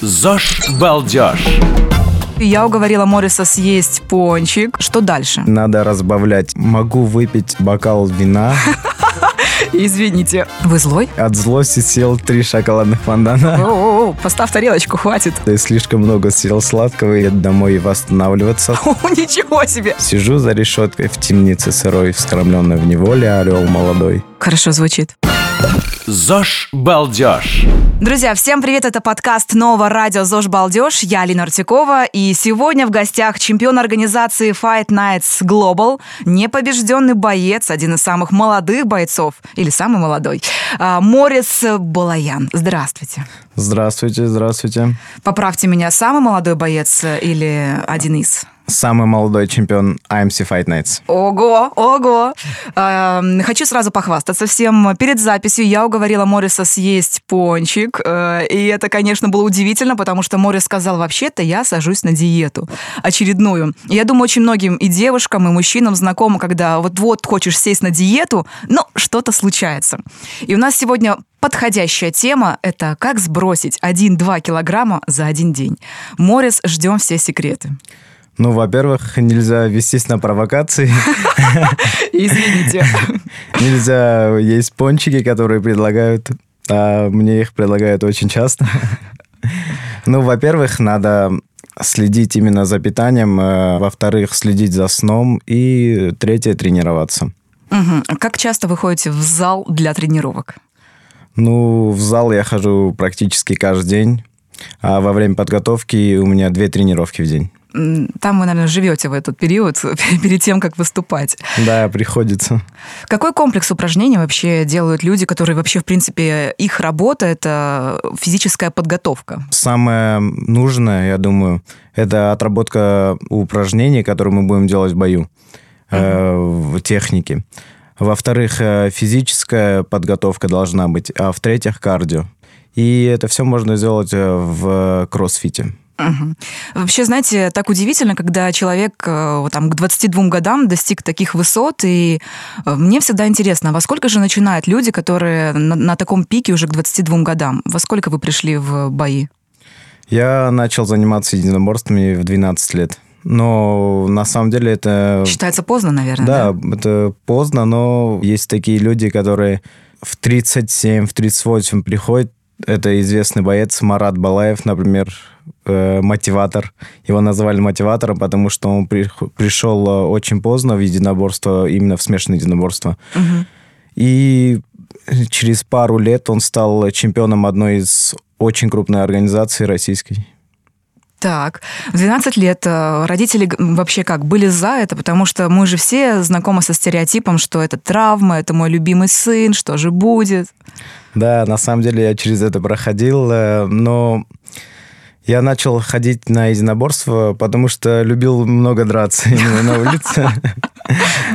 ЗОЖ Балдеж. Я уговорила Мориса съесть пончик. Что дальше? Надо разбавлять. Могу выпить бокал вина. Извините. Вы злой? От злости съел три шоколадных фондана. О, поставь тарелочку, хватит. Ты слишком много съел сладкого и домой восстанавливаться. О, ничего себе. Сижу за решеткой в темнице сырой, вскормленной в неволе орел молодой. Хорошо звучит. ЗОЖ Балдеж. Друзья, всем привет, это подкаст нового радио ЗОЖ Балдеж, я Алина Артикова, и сегодня в гостях чемпион организации Fight Nights Global, непобежденный боец, один из самых молодых бойцов, или самый молодой, а, Морис Балаян. Здравствуйте. Здравствуйте, здравствуйте. Поправьте меня, самый молодой боец или один из? Самый молодой чемпион IMC Fight Nights. Ого, ого. Э, хочу сразу похвастаться всем. Перед записью я уговорила Мориса съесть пончик. Э, и это, конечно, было удивительно, потому что Морис сказал, вообще-то я сажусь на диету очередную. Я думаю, очень многим и девушкам, и мужчинам знакомо, когда вот-вот хочешь сесть на диету, но что-то случается. И у нас сегодня Подходящая тема – это как сбросить 1-2 килограмма за один день. Морис, ждем все секреты. Ну, во-первых, нельзя вестись на провокации. Извините. Нельзя есть пончики, которые предлагают, а мне их предлагают очень часто. Ну, во-первых, надо следить именно за питанием, э, во-вторых, следить за сном, и третье, тренироваться. Угу. Как часто вы ходите в зал для тренировок? Ну, в зал я хожу практически каждый день, а во время подготовки у меня две тренировки в день. Там вы, наверное, живете в этот период перед тем, как выступать. Да, приходится. Какой комплекс упражнений вообще делают люди, которые вообще, в принципе, их работа – это физическая подготовка? Самое нужное, я думаю, это отработка упражнений, которые мы будем делать в бою, э, в технике. Во-вторых, э, физическая подготовка должна быть, а в-третьих, кардио. И это все можно сделать э, в кроссфите. Угу. Вообще, знаете, так удивительно, когда человек э, там, к 22 годам достиг таких высот, и мне всегда интересно, во сколько же начинают люди, которые на, на таком пике уже к 22 годам? Во сколько вы пришли в бои? Я начал заниматься единоборствами в 12 лет. Но на самом деле это... Считается поздно, наверное, да? Да, это поздно, но есть такие люди, которые в 37, в 38 приходят. Это известный боец Марат Балаев, например, э, мотиватор. Его назвали мотиватором, потому что он при, пришел э, очень поздно в единоборство, именно в смешанное единоборство. Угу. И через пару лет он стал чемпионом одной из очень крупной организаций российской. Так, в 12 лет э, родители вообще как были за это, потому что мы же все знакомы со стереотипом, что это травма, это мой любимый сын, что же будет. Да, на самом деле я через это проходил, э, но я начал ходить на единоборство, потому что любил много драться именно на улице.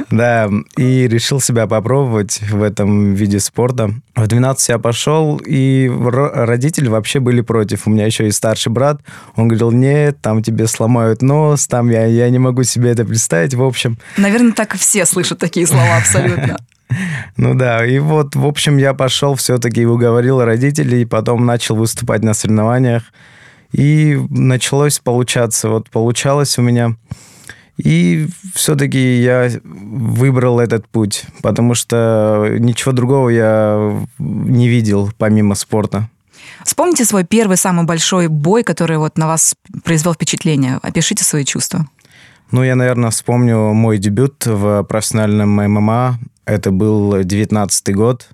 Да, и решил себя попробовать в этом виде спорта. В 12 я пошел, и родители вообще были против. У меня еще и старший брат. Он говорил, нет, там тебе сломают нос, там я, я не могу себе это представить, в общем. Наверное, так все слышат такие слова абсолютно. Ну да, и вот, в общем, я пошел все-таки уговорил родителей, и потом начал выступать на соревнованиях. И началось получаться. Вот получалось у меня. И все-таки я выбрал этот путь, потому что ничего другого я не видел помимо спорта. Вспомните свой первый самый большой бой, который вот на вас произвел впечатление. Опишите свои чувства. Ну, я, наверное, вспомню мой дебют в профессиональном ММА. Это был 19 год.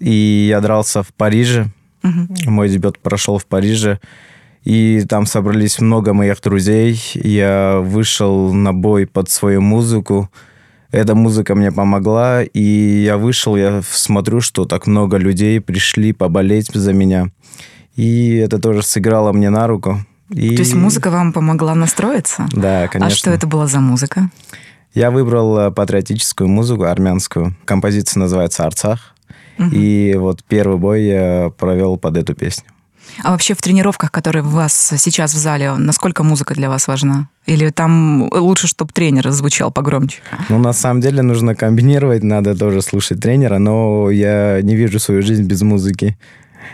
И я дрался в Париже. Угу. Мой дебют прошел в Париже. И там собрались много моих друзей. Я вышел на бой под свою музыку. Эта музыка мне помогла, и я вышел, я смотрю, что так много людей пришли поболеть за меня. И это тоже сыграло мне на руку. И... То есть музыка вам помогла настроиться? Да, конечно. А что это была за музыка? Я выбрал э, патриотическую музыку, армянскую. Композиция называется «Арцах». Угу. И вот первый бой я провел под эту песню. А вообще в тренировках, которые у вас сейчас в зале, насколько музыка для вас важна? Или там лучше, чтобы тренер звучал погромче? Ну, на самом деле нужно комбинировать, надо тоже слушать тренера, но я не вижу свою жизнь без музыки.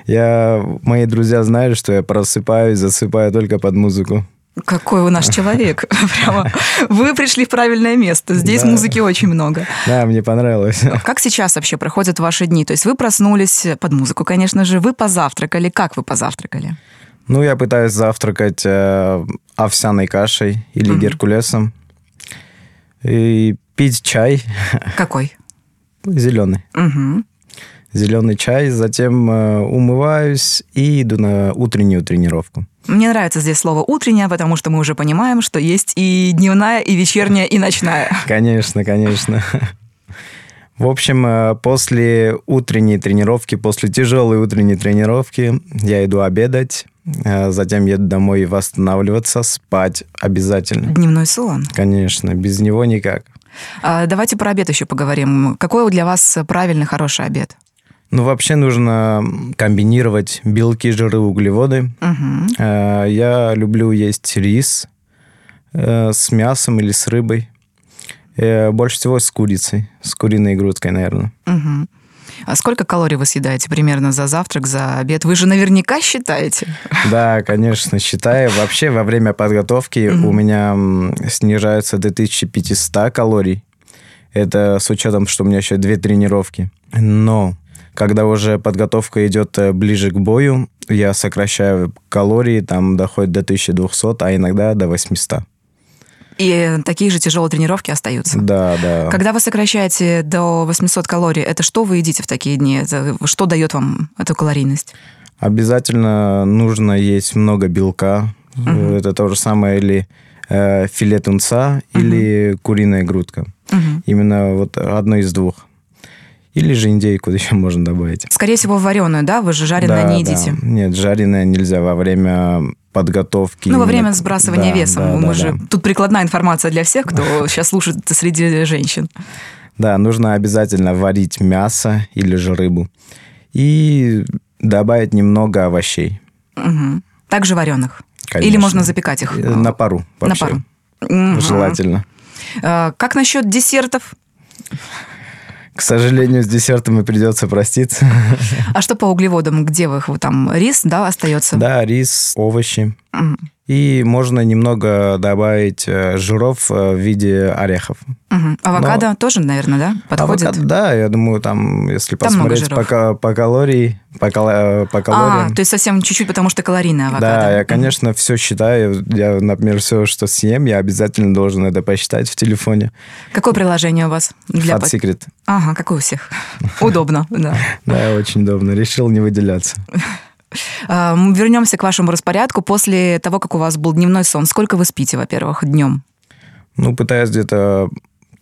Я, мои друзья знают, что я просыпаюсь, засыпаю только под музыку. Какой у нас человек. Прямо вы пришли в правильное место. Здесь Да. музыки очень много. Да, мне понравилось. Как сейчас вообще проходят ваши дни? То есть вы проснулись под музыку, конечно же, вы позавтракали. Как вы позавтракали? Ну, я пытаюсь завтракать э, овсяной кашей или Мгм. геркулесом. И пить чай Какой? зеленый. Мгм. Зеленый чай, затем э, умываюсь и иду на утреннюю тренировку. Мне нравится здесь слово «утренняя», потому что мы уже понимаем, что есть и дневная, и вечерняя, и ночная. Конечно, конечно. В общем, э, после утренней тренировки, после тяжелой утренней тренировки, я иду обедать, э, затем еду домой восстанавливаться, спать обязательно. Дневной сон. Конечно, без него никак. А, Давайте про обед еще поговорим. Какой для вас правильный, хороший обед? Ну, вообще нужно комбинировать белки, жиры, углеводы. Э, Я люблю есть рис э, с мясом или с рыбой. Э, Больше всего с курицей, с куриной грудкой, наверное. Мгм. А сколько калорий вы съедаете примерно за завтрак, за обед? Вы же наверняка считаете. Да, конечно, считаю. Вообще во время подготовки у меня снижается до 1500 калорий. Это с учетом, что у меня еще две тренировки. Но когда уже подготовка идет э, ближе к бою, я сокращаю калории, там доходит до 1200, а иногда до 800. И такие же тяжелые тренировки остаются. Да, да. Когда вы сокращаете до 800 калорий, это что вы едите в такие дни? Это что дает вам эту калорийность? Обязательно нужно есть много белка. Мгм. Это то же самое или э, филе тунца, или куриная грудка. Мгм. Именно вот одно из двух. Или же индейку еще можно добавить. Скорее всего, вареную, да? Вы же жареное Да, не да. едите. Нет, жареное нельзя во время подготовки. Ну, во время именно- сбрасывания Да, весом. да, Мы да, же... да. Тут прикладная информация для всех, кто сейчас слушает среди женщин. Да, нужно обязательно варить мясо или же рыбу. И добавить немного овощей. Мгм. Также вареных. Конечно. Или можно запекать их? Э, На пару На вообще. пару. Мгм. Желательно. А, Как насчет десертов? К сожалению, с десертом и придется проститься. А что по углеводам? Где вы их? Там рис, да, остается? Да, рис, овощи. Мгм. И можно немного добавить э, жиров э, в виде орехов. Мгм. Авокадо тоже, наверное, да? Подходит? Авокадо, да, я думаю, там, если Там посмотреть по, по калории, по, кала- по А, калориям. то есть совсем чуть-чуть, потому что калорийное авокадо. Да, я, конечно, все считаю. Я, например, все, что съем, я обязательно должен это посчитать в телефоне. Какое приложение у вас? Fat по- Secret. Ага, как у всех. Удобно, да. Да, очень удобно. Решил не выделяться. А, мы Вернемся к вашему распорядку. После того, как у вас был дневной сон, сколько вы спите, во-первых, днем? Ну, пытаюсь где-то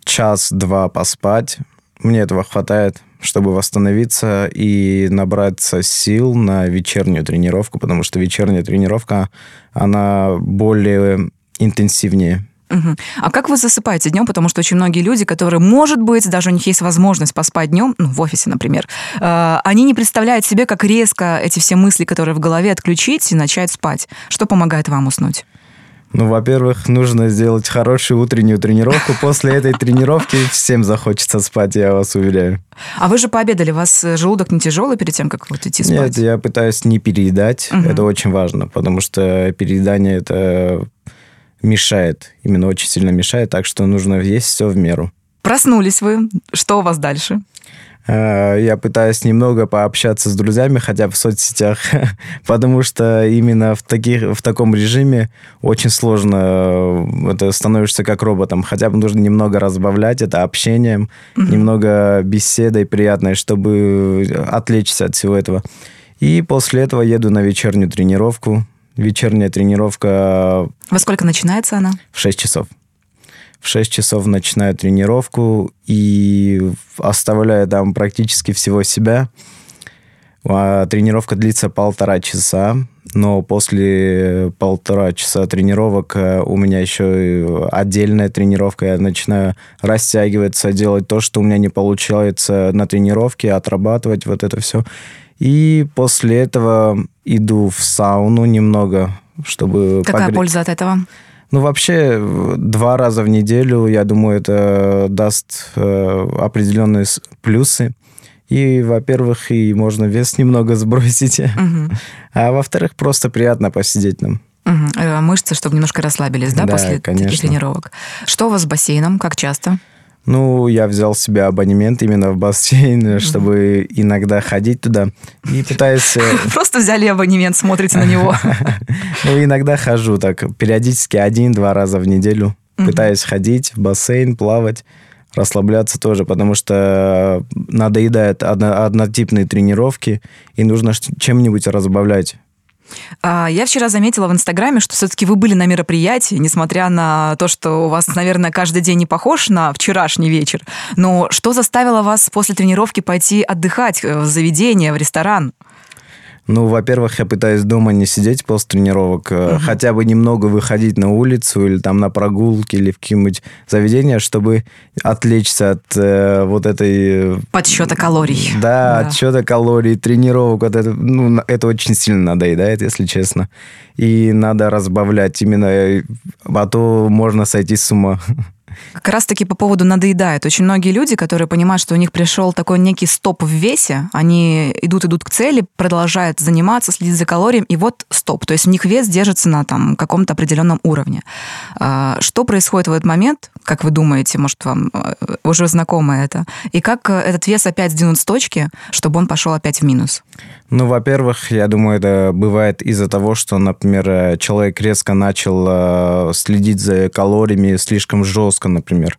час-два поспать. Мне этого хватает, чтобы восстановиться и набраться сил на вечернюю тренировку, потому что вечерняя тренировка, она более интенсивнее. Мгм. А как вы засыпаете днем? Потому что очень многие люди, которые, может быть, даже у них есть возможность поспать днем, ну, в офисе, например, э, они не представляют себе, как резко эти все мысли, которые в голове, отключить и начать спать. Что помогает вам уснуть? Ну, во-первых, нужно сделать хорошую утреннюю тренировку. После этой тренировки всем захочется спать, я вас уверяю. А вы же пообедали, у вас желудок не тяжелый перед тем, как вот идти спать? Нет, я пытаюсь не переедать. Мгм. Это очень важно, потому что переедание это мешает, именно очень сильно мешает, так что нужно есть все в меру. Проснулись вы, что у вас дальше? Э, Я пытаюсь немного пообщаться с друзьями, хотя бы в соцсетях, потому что именно в, таких, в таком режиме очень сложно, э, это становишься как роботом. Хотя бы нужно немного разбавлять это общением, немного беседой приятной, чтобы отвлечься от всего этого. И после этого еду на вечернюю тренировку. Вечерняя тренировка Во сколько начинается она? в 6 часов. В 6 часов начинаю тренировку и оставляю там практически всего себя. А Тренировка длится полтора часа, но после полтора часа тренировок э, у меня еще отдельная тренировка. Я начинаю растягиваться, делать то, что у меня не получается на тренировке, отрабатывать вот это все. И после этого иду в сауну немного, чтобы Какая погре- польза от этого? ну, вообще, два раза в неделю, я думаю, это даст э, определенные плюсы. И, во-первых, и можно вес немного сбросить. А во-вторых, просто приятно посидеть нам. Угу. Мышцы, чтобы немножко расслабились, да, Да, после конечно. таких тренировок. Что у вас с бассейном? Как часто? Ну, я взял себе абонемент именно в бассейн, чтобы иногда ходить туда. И пытаюсь... э, Просто взяли абонемент, смотрите на него. Ну, иногда хожу так, периодически один-два раза в неделю. Пытаюсь ходить в бассейн, плавать, расслабляться тоже, потому что надоедают одно- однотипные тренировки, и нужно чем-нибудь разбавлять. А, Я вчера заметила в Инстаграме, что все-таки вы были на мероприятии, несмотря на то, что у вас, наверное, каждый день не похож на вчерашний вечер. Но что заставило вас после тренировки пойти отдыхать э, в заведение, в ресторан? Ну, во-первых, я пытаюсь дома не сидеть после тренировок, э, хотя бы немного выходить на улицу или там на прогулки или в какие-нибудь заведения, чтобы отвлечься от э, вот этой... э, Подсчета калорий. Да, Да. отсчета калорий, тренировок, вот это, ну, это очень сильно надоедает, если честно. И надо разбавлять именно, э, а то можно сойти с ума. Как раз-таки по поводу надоедает. Очень многие люди, которые понимают, что у них пришел такой некий стоп в весе, они идут-идут к цели, продолжают заниматься, следить за калориями, и вот стоп. То есть у них вес держится на там, каком-то определенном уровне. А, Что происходит в этот момент, как вы думаете, может, вам э, уже знакомо это? И как э, этот вес опять сдвинуть с точки, чтобы он пошел опять в минус? Ну, во-первых, я думаю, это бывает из-за того, что, например, э, человек резко начал следить за калориями слишком жестко, например.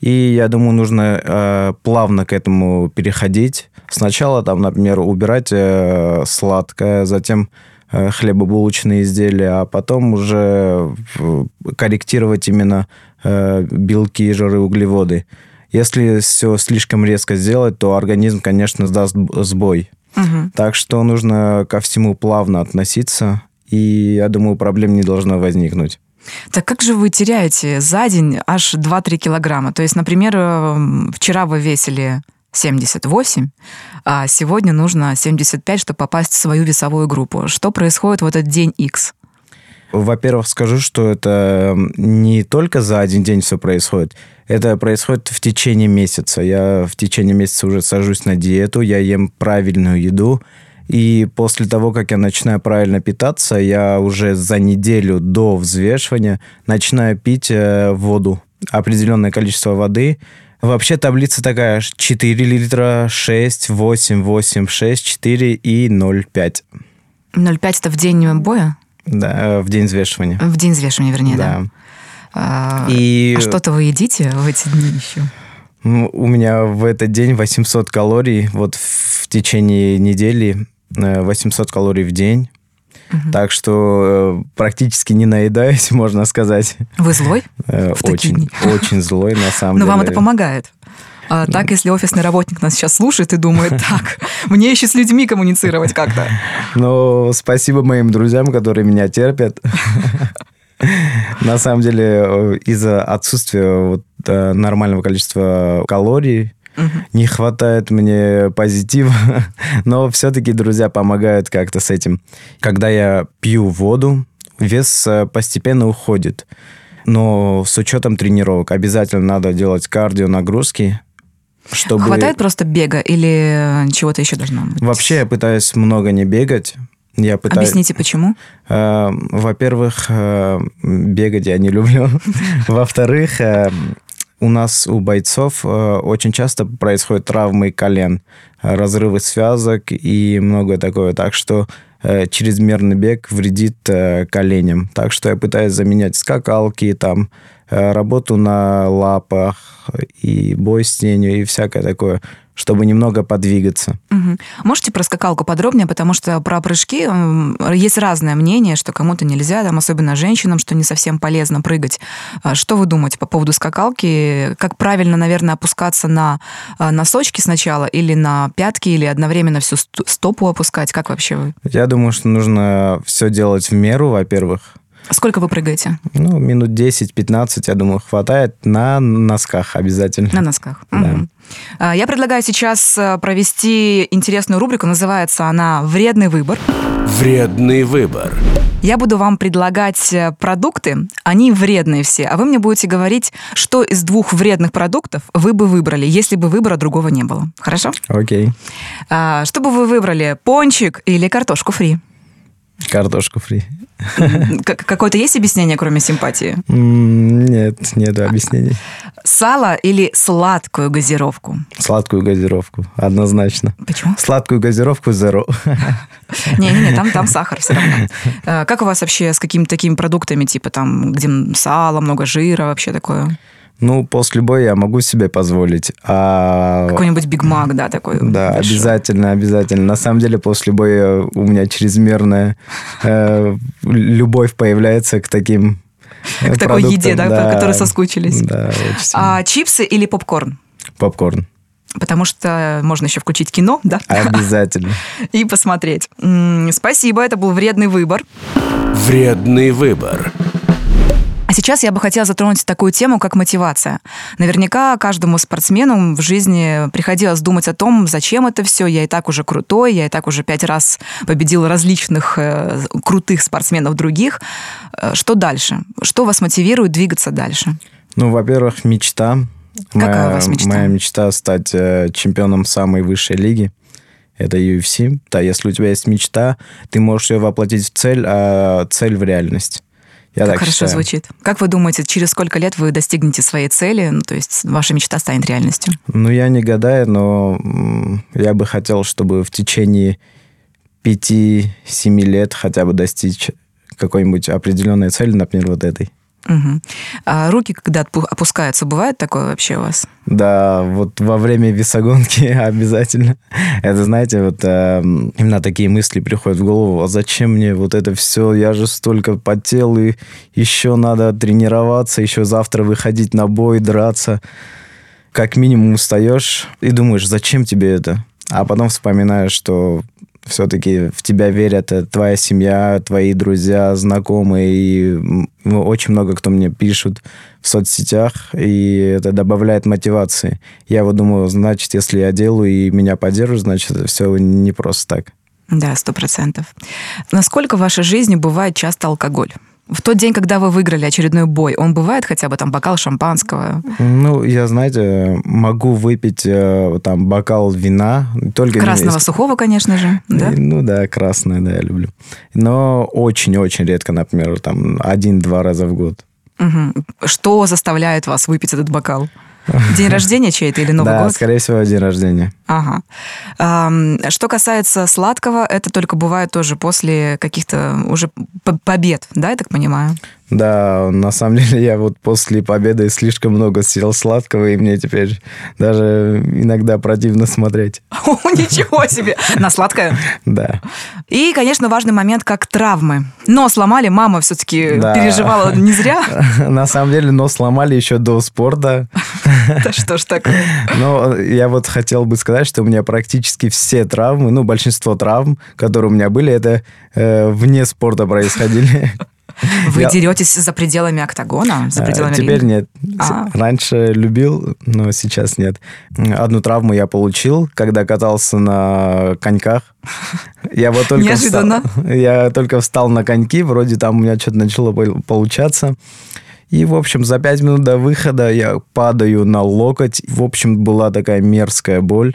И я думаю, нужно э, плавно к этому переходить. Сначала, там, например, убирать э, сладкое, затем э, хлебобулочные изделия, а потом уже корректировать именно э, белки, жиры, углеводы. Если все слишком резко сделать, то организм, конечно, сдаст сбой. Мгм. Так что нужно ко всему плавно относиться, и я думаю, проблем не должно возникнуть. Так как же вы теряете за день аж 2-3 килограмма? То есть, например, э, вчера вы весили 78, а сегодня нужно 75, чтобы попасть в свою весовую группу. Что происходит в этот день X? Во-первых, скажу, что это не только за один день все происходит. Это происходит в течение месяца. Я в течение месяца уже сажусь на диету, я ем правильную еду. И после того, как я начинаю правильно питаться, я уже за неделю до взвешивания начинаю пить э, воду. Определенное количество воды. Вообще таблица такая 4 литра, 6, 8, 8, 6, 4 и 0,5. 0,5 это в день боя? Да, э, в день взвешивания. В день взвешивания, вернее, да. Да. А, И а что-то вы едите в эти дни еще? у меня в этот день 800 калорий. Вот в течение недели 800 калорий в день. Так что э, практически не наедаюсь, можно сказать. Вы злой? Э, Очень, очень злой на самом Но деле. вам это помогает. А так, если офисный работник нас сейчас слушает и думает, так, мне еще с людьми коммуницировать как-то. Но спасибо моим друзьям, которые меня терпят. На самом деле, э, из-за отсутствия вот, э, нормального количества калорий не хватает мне позитива, но все-таки друзья помогают как-то с этим. Когда я пью воду, вес э, постепенно уходит. Но с учетом тренировок обязательно надо делать кардио нагрузки, чтобы... Хватает просто бега или чего-то еще должно быть? Вообще я пытаюсь много не бегать. Я пытаюсь... Объясните, почему? Э, Во-первых, э, бегать я не люблю. Во-вторых, у нас у бойцов э, очень часто происходят травмы колен, разрывы связок и многое такое. Так что э, чрезмерный бег вредит э, коленям. Так что я пытаюсь заменять скакалки, там, работу на лапах и бой с тенью и всякое такое, чтобы немного подвигаться. Мгм. Можете про скакалку подробнее, потому что про прыжки есть разное мнение, что кому-то нельзя, там, особенно женщинам, что не совсем полезно прыгать. А Что вы думаете по поводу скакалки? Как правильно, наверное, опускаться на а, носочки сначала или на пятки, или одновременно всю ст- стопу опускать? Как вообще вы? Я думаю, что нужно все делать в меру, во-первых. Сколько вы прыгаете? Ну, минут 10-15, я думаю, хватает на носках обязательно. На носках. Да. А, Я предлагаю сейчас э, провести интересную рубрику. Называется она «Вредный выбор». Вредный выбор. Я буду вам предлагать э, продукты, они вредные все, а вы мне будете говорить, что из двух вредных продуктов вы бы выбрали, если бы выбора другого не было. Хорошо? Окей. А, Что бы вы выбрали, пончик или картошку фри? Картошку фри. Как- Какое-то есть объяснение, кроме симпатии? Нет, нет объяснений. Сало или сладкую газировку? Сладкую газировку, однозначно. Почему? Сладкую газировку zero. Не-не-не, там, там сахар все равно. Э, Как у вас вообще с какими-то такими продуктами, типа там, где сало, много жира, вообще такое? Ну, после боя я могу себе позволить. А Какой-нибудь Биг Мак, да, такой? Да, большой. обязательно, обязательно. На самом деле, после боя у меня чрезмерная э, любовь появляется к таким э, К такой еде, да, по которой соскучились. Да. А чипсы или попкорн? Попкорн. Потому что можно еще включить кино, да, Обязательно. и посмотреть. Спасибо, это был вредный выбор. Вредный выбор. Сейчас я бы хотела затронуть такую тему, как мотивация. Наверняка каждому спортсмену в жизни приходилось думать о том, зачем это все. Я и так уже крутой, я и так уже пять раз победил различных э, крутых спортсменов других. Э, Что дальше? Что вас мотивирует двигаться дальше? Ну, во-первых, мечта. Какая у вас мечта? Моя мечта стать э, чемпионом самой высшей лиги. Это UFC. Да, если у тебя есть мечта, ты можешь ее воплотить в цель, а цель в реальность. Я как так хорошо считаю. звучит. Как вы думаете, через сколько лет вы достигнете своей цели? Ну, то есть ваша мечта станет реальностью? Ну, я не гадаю, но я бы хотел, чтобы в течение 5-7 лет хотя бы достичь какой-нибудь определенной цели, например, вот этой. Мгм. А руки, когда опускаются, бывает такое вообще у вас? Да, вот во время весогонки обязательно. Это, знаете, вот э, именно такие мысли приходят в голову. А зачем мне вот это все? Я же столько потел, и еще надо тренироваться, еще завтра выходить на бой, драться. Как минимум устаешь и думаешь, зачем тебе это? А потом вспоминаешь, что все-таки в тебя верят э, твоя семья, твои друзья, знакомые, и ну, очень много кто мне пишут в соцсетях, и это добавляет мотивации. Я вот думаю, значит, если я делаю и меня поддерживают, значит, все не просто так. Да, сто процентов. Насколько в вашей жизни бывает часто алкоголь? В тот день, когда вы выиграли очередной бой, он бывает хотя бы там бокал шампанского? Ну, я, знаете, могу выпить э, там бокал вина, только Красного если- сухого, конечно же, да? И, Ну да, красное, да, я люблю. Но очень-очень редко, например, там один-два раза в год. Мгм. Что заставляет вас выпить этот бокал? День рождения чей-то или Новый да, год? скорее всего, день рождения. Ага. Что касается сладкого, это только бывает тоже после каких-то уже побед, да, я так понимаю? Да, на самом деле я вот после победы слишком много съел сладкого, и мне теперь даже иногда противно смотреть. Ничего себе! На сладкое. Да. И, конечно, важный момент, как травмы. Но сломали, мама все-таки Да. переживала не зря. На самом деле нос сломали еще до спорта. Да что ж такое? Но я вот хотел бы сказать, что у меня практически все травмы, ну, большинство травм, которые у меня были, это э, вне спорта происходили. Вы Я- деретесь за пределами октагона, за А, пределами Теперь ринга? нет. А. Раньше любил, но сейчас нет. Одну травму я получил, когда катался на коньках. Я вот только Неожиданно. Встал, я только встал на коньки, вроде там у меня что-то начало пол- получаться. И, в общем, за пять минут до выхода я падаю на локоть. В общем, была такая мерзкая боль.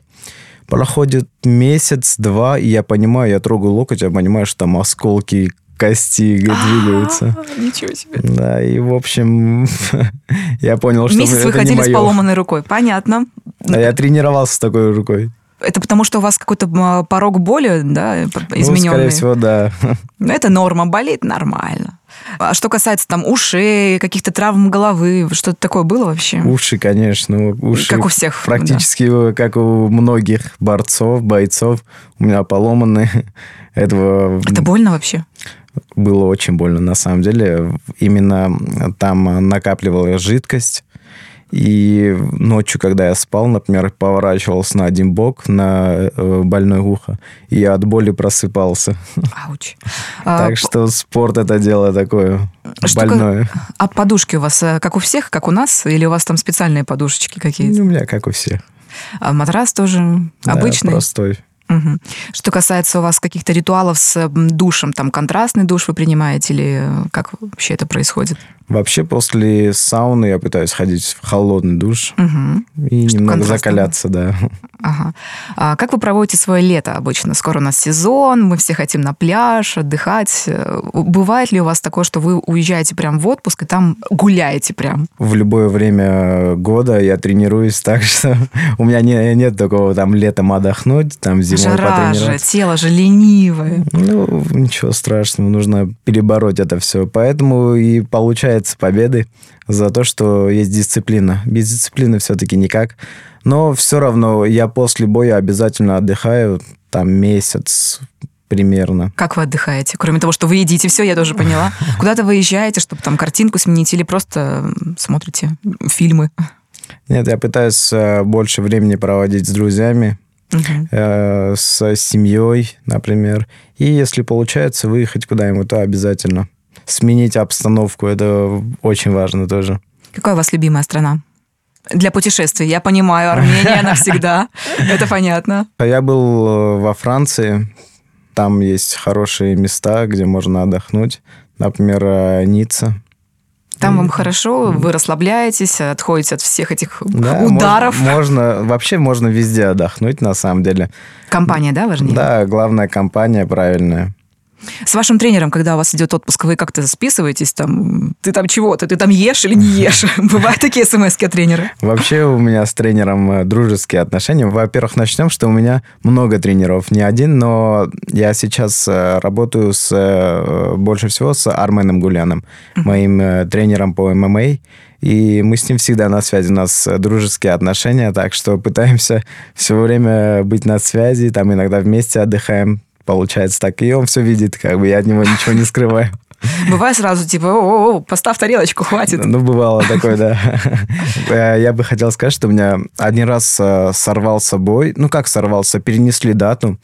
Проходит месяц-два, и я понимаю, я трогаю локоть, я понимаю, что там осколки кости двигаются. А, Ничего себе. Да, и, в общем, я понял, что Месяц вы ходили с поломанной рукой. Понятно. А я тренировался с такой рукой. Это потому, что у вас какой-то порог боли, да, п- Ну, измененный? скорее всего, да. Это норма, болит нормально. А что касается там ушей, каких-то травм головы, что-то такое было вообще? Уши, конечно, уши. Как у всех, Практически как у многих борцов, бойцов. У меня поломаны. Этого Это больно вообще? Было очень больно, на самом деле. Именно там накапливалась жидкость. И ночью, когда я спал, например, поворачивался на один бок, на э, больное ухо, и я от боли просыпался. Ауч. Так А, что спорт это дело такое больное. А подушки у вас э, как у всех, как у нас, или у вас там специальные подушечки какие-то? Ну, У меня как у всех. А матрас тоже обычный? простой. Что касается у вас каких-то ритуалов с душем, там контрастный душ вы принимаете или э, как вообще это происходит? Вообще после сауны я пытаюсь ходить в холодный душ Мгм. и Чтоб немного закаляться, да. Ага. А как вы проводите свое лето обычно? Скоро у нас сезон, мы все хотим на пляж, отдыхать. Э, Бывает ли у вас такое, что вы уезжаете прям в отпуск и там гуляете прям? В любое время года я тренируюсь, так что у меня не- нет такого там летом отдохнуть, там зимой Жара же, тело же ленивое. Ну, ничего страшного, нужно перебороть это все. Поэтому и получается победы за то, что есть дисциплина. Без дисциплины все-таки никак. Но все равно я после боя обязательно отдыхаю, там месяц примерно. Как вы отдыхаете? Кроме того, что вы едите, все, я тоже поняла. Куда-то вы езжаете, чтобы там картинку сменить, или просто смотрите фильмы? Нет, я пытаюсь э, больше времени проводить с друзьями, Мгм. э, с семьей, например. И если получается выехать куда-нибудь, то обязательно. Сменить обстановку, это очень важно тоже. Какая у вас любимая страна? Для путешествий. Я понимаю, Армения навсегда. Это понятно. А Я был э, во Франции. Там есть хорошие места, где можно отдохнуть. Например, э, Ницца. Там вам хорошо, вы расслабляетесь, отходите от всех этих Да, ударов. Можно, можно- вообще можно везде отдохнуть, на самом деле. Компания, да, важнее? Да, главная компания правильная. С вашим тренером, когда у вас идет отпуск, вы как-то списываетесь там? Ты там чего-то? Ты там ешь или не ешь? Бывают такие смс от тренера? Вообще у меня с тренером э, дружеские отношения. Во-первых, начнем, что у меня много тренеров, не один, но я сейчас э, работаю с, э, больше всего с Арменом Гуляном, моим тренером по ММА. И мы с ним всегда на связи, у нас дружеские отношения, так что пытаемся все время быть на связи, там иногда вместе отдыхаем, получается так. И он все видит, как бы я от него ничего не скрываю. Бывает сразу типа, о, о, поставь тарелочку, хватит. Ну, бывало такое, да. Э, Я бы хотел сказать, что у меня один раз э, сорвался бой. Ну, как сорвался? Перенесли дату.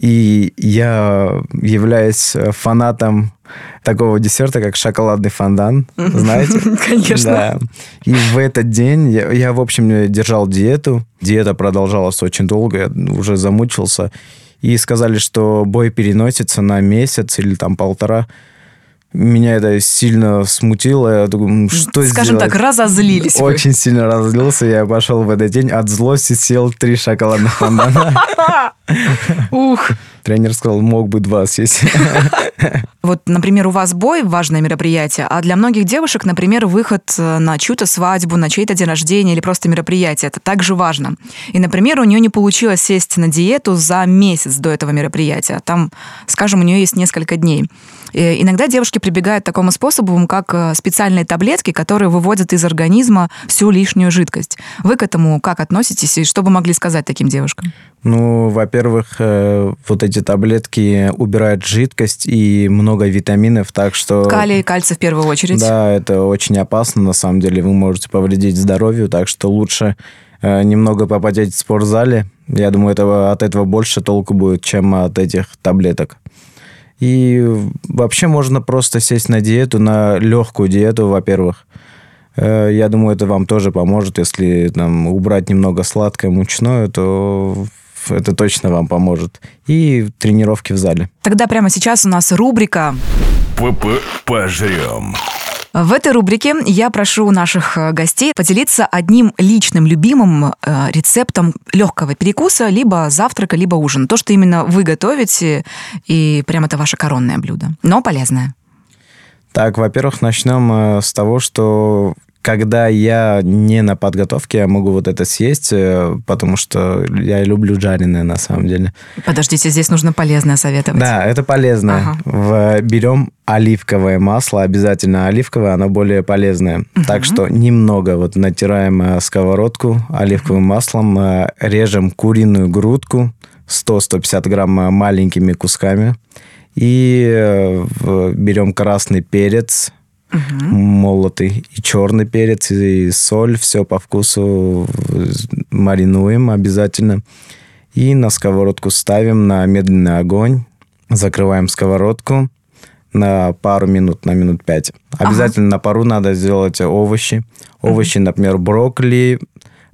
И я являюсь э, фанатом такого десерта, как шоколадный фондан. Знаете? Конечно. Да. И в этот день я, я, в общем, держал диету. Диета продолжалась очень долго, я уже замучился. И сказали, что бой переносится на месяц или там полтора. Меня это сильно смутило. Я думаю, «М, что Скажем сделать? так, разозлились вы. Очень сильно разозлился. Я пошел в этот день от злости съел три шоколадных фондана. Ух. Тренер сказал, мог бы два съесть. Вот, например, у вас бой, важное мероприятие, а для многих девушек, например, выход э, на чью-то свадьбу, на чей-то день рождения или просто мероприятие. Это также важно. И, например, у нее не получилось сесть на диету за месяц до этого мероприятия. Там, скажем, у нее есть несколько дней. И иногда девушки прибегают к такому способу, как э, специальные таблетки, которые выводят из организма всю лишнюю жидкость. Вы к этому как относитесь и что бы могли сказать таким девушкам? Ну, во-первых, э, вот эти таблетки убирают жидкость и много витаминов, так что... Калий, кальций в первую очередь. Да, это очень опасно, на самом деле. Вы можете повредить здоровью, так что лучше э, немного попотеть в спортзале. Я думаю, этого, от этого больше толку будет, чем от этих таблеток. И вообще можно просто сесть на диету, на легкую диету, во-первых. Э, Я думаю, это вам тоже поможет, если там, убрать немного сладкое, мучное, то это точно вам поможет. И тренировки в зале. Тогда прямо сейчас у нас рубрика ПП пожрем. В этой рубрике я прошу наших э, гостей поделиться одним личным любимым э, рецептом легкого перекуса, либо завтрака, либо ужина. То, что именно вы готовите, и прям это ваше коронное блюдо, но полезное. Так, во-первых, начнем э, с того, что когда я не на подготовке, я могу вот это съесть, э, потому что я люблю жареное на самом деле. Подождите, здесь нужно полезное советовать. Да, это полезно. Ага. Берем оливковое масло, обязательно оливковое, оно более полезное. Так что немного вот натираем э, сковородку оливковым маслом, э, режем куриную грудку 100-150 грамм маленькими кусками и берем красный перец молотый, и черный перец, и соль, все по вкусу маринуем обязательно. И на сковородку ставим на медленный огонь, закрываем сковородку на пару минут, на минут пять. Обязательно ага. на пару надо сделать овощи. Овощи, например, брокколи,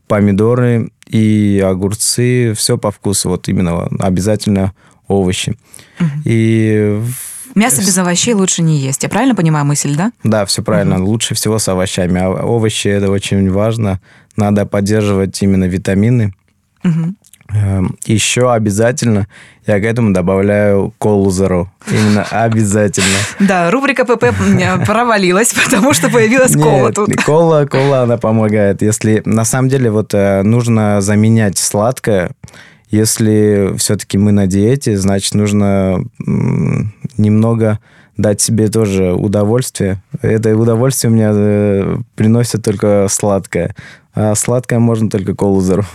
помидоры и огурцы, все по вкусу, вот именно обязательно овощи. Угу. И Мясо без овощей лучше не есть. Я правильно понимаю мысль, да? Да, все правильно. Угу. Лучше всего с овощами. А овощи это очень важно. Надо поддерживать именно витамины. Угу. Еще обязательно я к этому добавляю колу зеро. Именно обязательно. Да, рубрика ПП провалилась, потому что появилась кола тут. Кола, кола, она помогает. Если на самом деле вот э, нужно заменять сладкое, если все-таки мы на диете, значит, нужно немного дать себе тоже удовольствие. Это удовольствие у меня э, приносит только сладкое. А сладкое можно только колу зеро.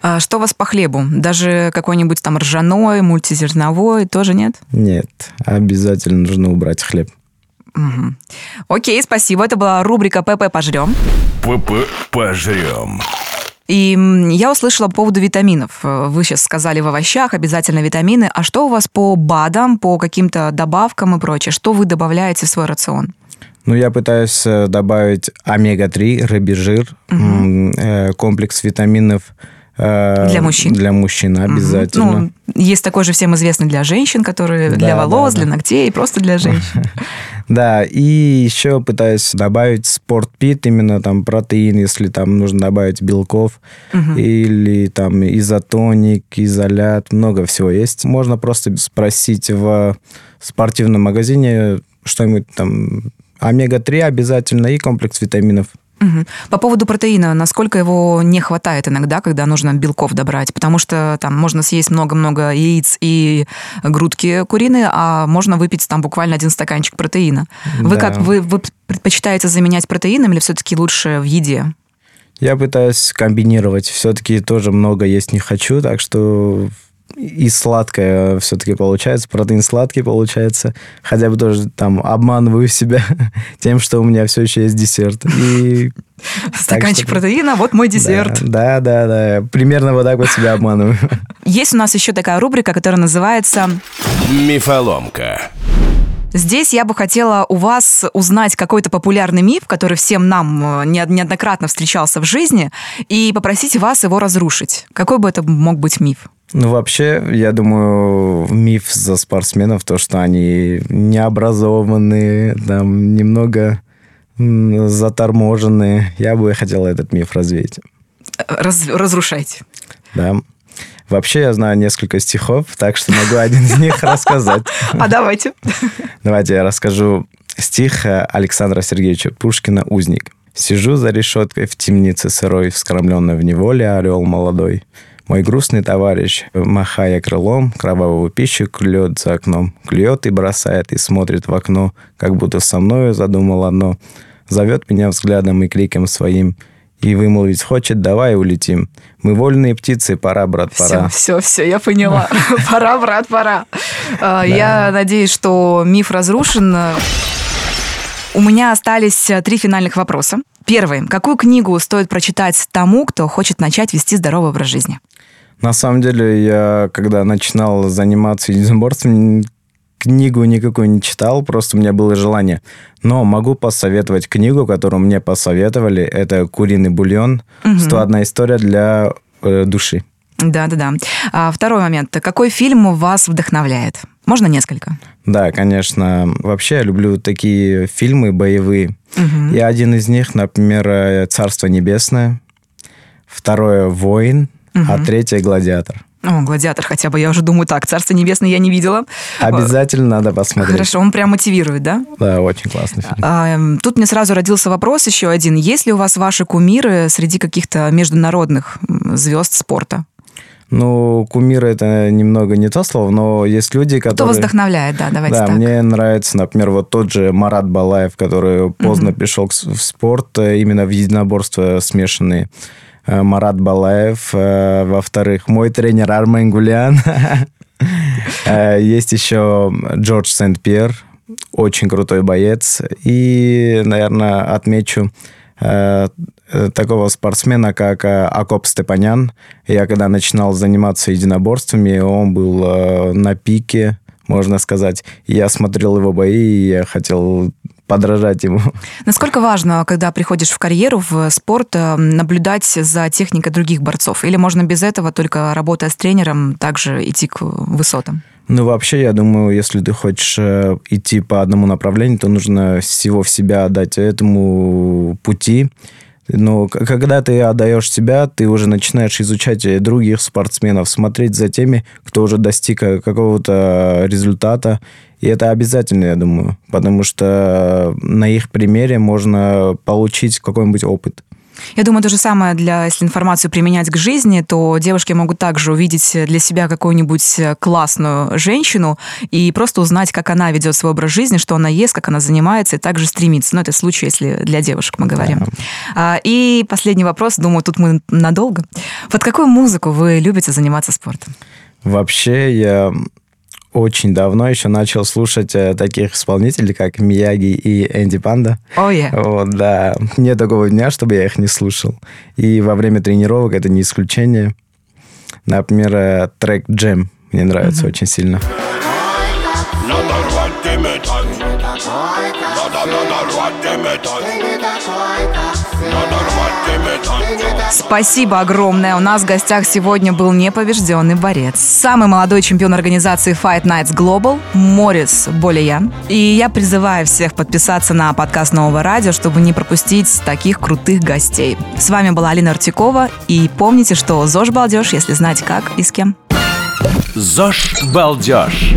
А что у вас по хлебу? Даже какой-нибудь там ржаной, мультизерновой тоже нет? Нет, обязательно нужно убрать хлеб. Угу. Окей, спасибо. Это была рубрика «ПП пожрем». «ПП пожрем». И я услышала по поводу витаминов. Вы сейчас сказали в овощах обязательно витамины. А что у вас по БАДам, по каким-то добавкам и прочее? Что вы добавляете в свой рацион? Ну, я пытаюсь э, добавить омега-3, рыбий жир, угу. комплекс витаминов э, для мужчин. Для мужчин обязательно. Ну, есть такой же всем известный для женщин, который да, для волос, да, да. для ногтей, просто для женщин. Да, и еще пытаюсь добавить спортпит, именно там протеин, если там нужно добавить белков, или там изотоник, изолят, много всего есть. Можно просто спросить в спортивном магазине что-нибудь там омега-3 обязательно и комплекс витаминов. Угу. По поводу протеина, насколько его не хватает иногда, когда нужно белков добрать? Потому что там можно съесть много-много яиц и грудки куриные, а можно выпить там буквально один стаканчик протеина. Вы да. как, вы, вы предпочитаете заменять протеином или все-таки лучше в еде? Я пытаюсь комбинировать. Все-таки тоже много есть не хочу, так что и сладкое все-таки получается, протеин сладкий получается. Хотя бы тоже там обманываю себя тем, что у меня все еще есть десерт. И Стаканчик что... протеина, вот мой десерт. Да, да, да, да. Примерно вот так вот себя обманываю. Есть у нас еще такая рубрика, которая называется «Мифоломка». Здесь я бы хотела у вас узнать какой-то популярный миф, который всем нам э, неоднократно встречался в жизни, и попросить вас его разрушить. Какой бы это мог быть миф? Ну, вообще, я думаю, миф за спортсменов, то, что они необразованные, там, немного заторможенные. Я бы хотел этот миф развеять. Раз, разрушайте. Да. Вообще я знаю несколько стихов, так что могу один из них рассказать. А давайте. Давайте я расскажу стих Александра Сергеевича Пушкина «Узник». «Сижу за решеткой в темнице сырой, вскормленной в неволе орел молодой. Мой грустный товарищ, махая крылом, кровавого пищу клюет за окном. Клюет и бросает, и смотрит в окно, как будто со мною задумал одно. Зовет меня взглядом и криком своим, и вымолвить хочет, давай улетим. Мы вольные птицы, пора, брат, пора. Все, все, все, я поняла. Пора, брат, пора. А, я надеюсь, что миф разрушен. У меня остались три финальных вопроса. Первый. Какую книгу стоит прочитать тому, кто хочет начать вести здоровый образ жизни? На самом деле, я когда начинал заниматься единоборством, книгу никакую не читал, просто у меня было желание. Но могу посоветовать книгу, которую мне посоветовали. Это «Куриный бульон». Угу. 101 история для э, души. Да-да-да. А второй момент. Какой фильм вас вдохновляет? Можно несколько? Да, конечно. Вообще я люблю такие фильмы боевые. Угу. И один из них, например, «Царство небесное». Второе «Воин» угу. а третья «Гладиатор». О, «Гладиатор» хотя бы, я уже думаю, так, «Царство небесное» я не видела. Обязательно надо посмотреть. Хорошо, он прям мотивирует, да? Да, очень классный фильм. А, эм, тут мне сразу родился вопрос еще один. Есть ли у вас ваши кумиры среди каких-то международных звезд спорта? Ну, кумиры это немного не то слово, но есть люди, которые... Кто вдохновляет, да, давайте Да, так. мне нравится, например, вот тот же Марат Балаев, который поздно угу. пришел в спорт, э, именно в единоборства смешанные. Э, Марат Балаев. Э, во-вторых, мой тренер Армен Гулян. Э, есть еще Джордж Сент-Пьер. очень крутой боец. И, наверное, отмечу такого спортсмена, как Акоп Степанян. Я когда начинал заниматься единоборствами, он был на пике, можно сказать. Я смотрел его бои, и я хотел подражать ему. Насколько важно, когда приходишь в карьеру, в спорт, э, наблюдать за техникой других борцов? Или можно без этого, только работая с тренером, также идти к высотам? Ну, вообще, я думаю, если ты хочешь э, идти по одному направлению, то нужно всего в себя отдать этому пути. Но когда ты отдаешь себя, ты уже начинаешь изучать других спортсменов, смотреть за теми, кто уже достиг э, какого-то результата. И это обязательно, я думаю, потому что на их примере можно получить какой-нибудь опыт. Я думаю, то же самое для, если информацию применять к жизни, то девушки могут также увидеть для себя какую-нибудь классную женщину и просто узнать, как она ведет свой образ жизни, что она ест, как она занимается, и также стремится. Но это случай, если для девушек мы говорим. Да. И последний вопрос, думаю, тут мы надолго. Под какую музыку вы любите заниматься спортом? Вообще, я очень давно еще начал слушать э, таких исполнителей, как Мияги и Энди Панда. Oh, yeah. Вот, да. Нет такого дня, чтобы я их не слушал. И во время тренировок это не исключение. Например, э, трек «Джем» мне нравится mm-hmm. очень сильно. Спасибо огромное. У нас в гостях сегодня был непобежденный борец. Самый молодой чемпион организации Fight Nights Global Морис Болеян. И я призываю всех подписаться на подкаст Нового радио, чтобы не пропустить таких крутых гостей. С вами была Алина Артикова. И помните, что ЗОЖ балдеж, если знать как и с кем. ЗОЖ балдеж.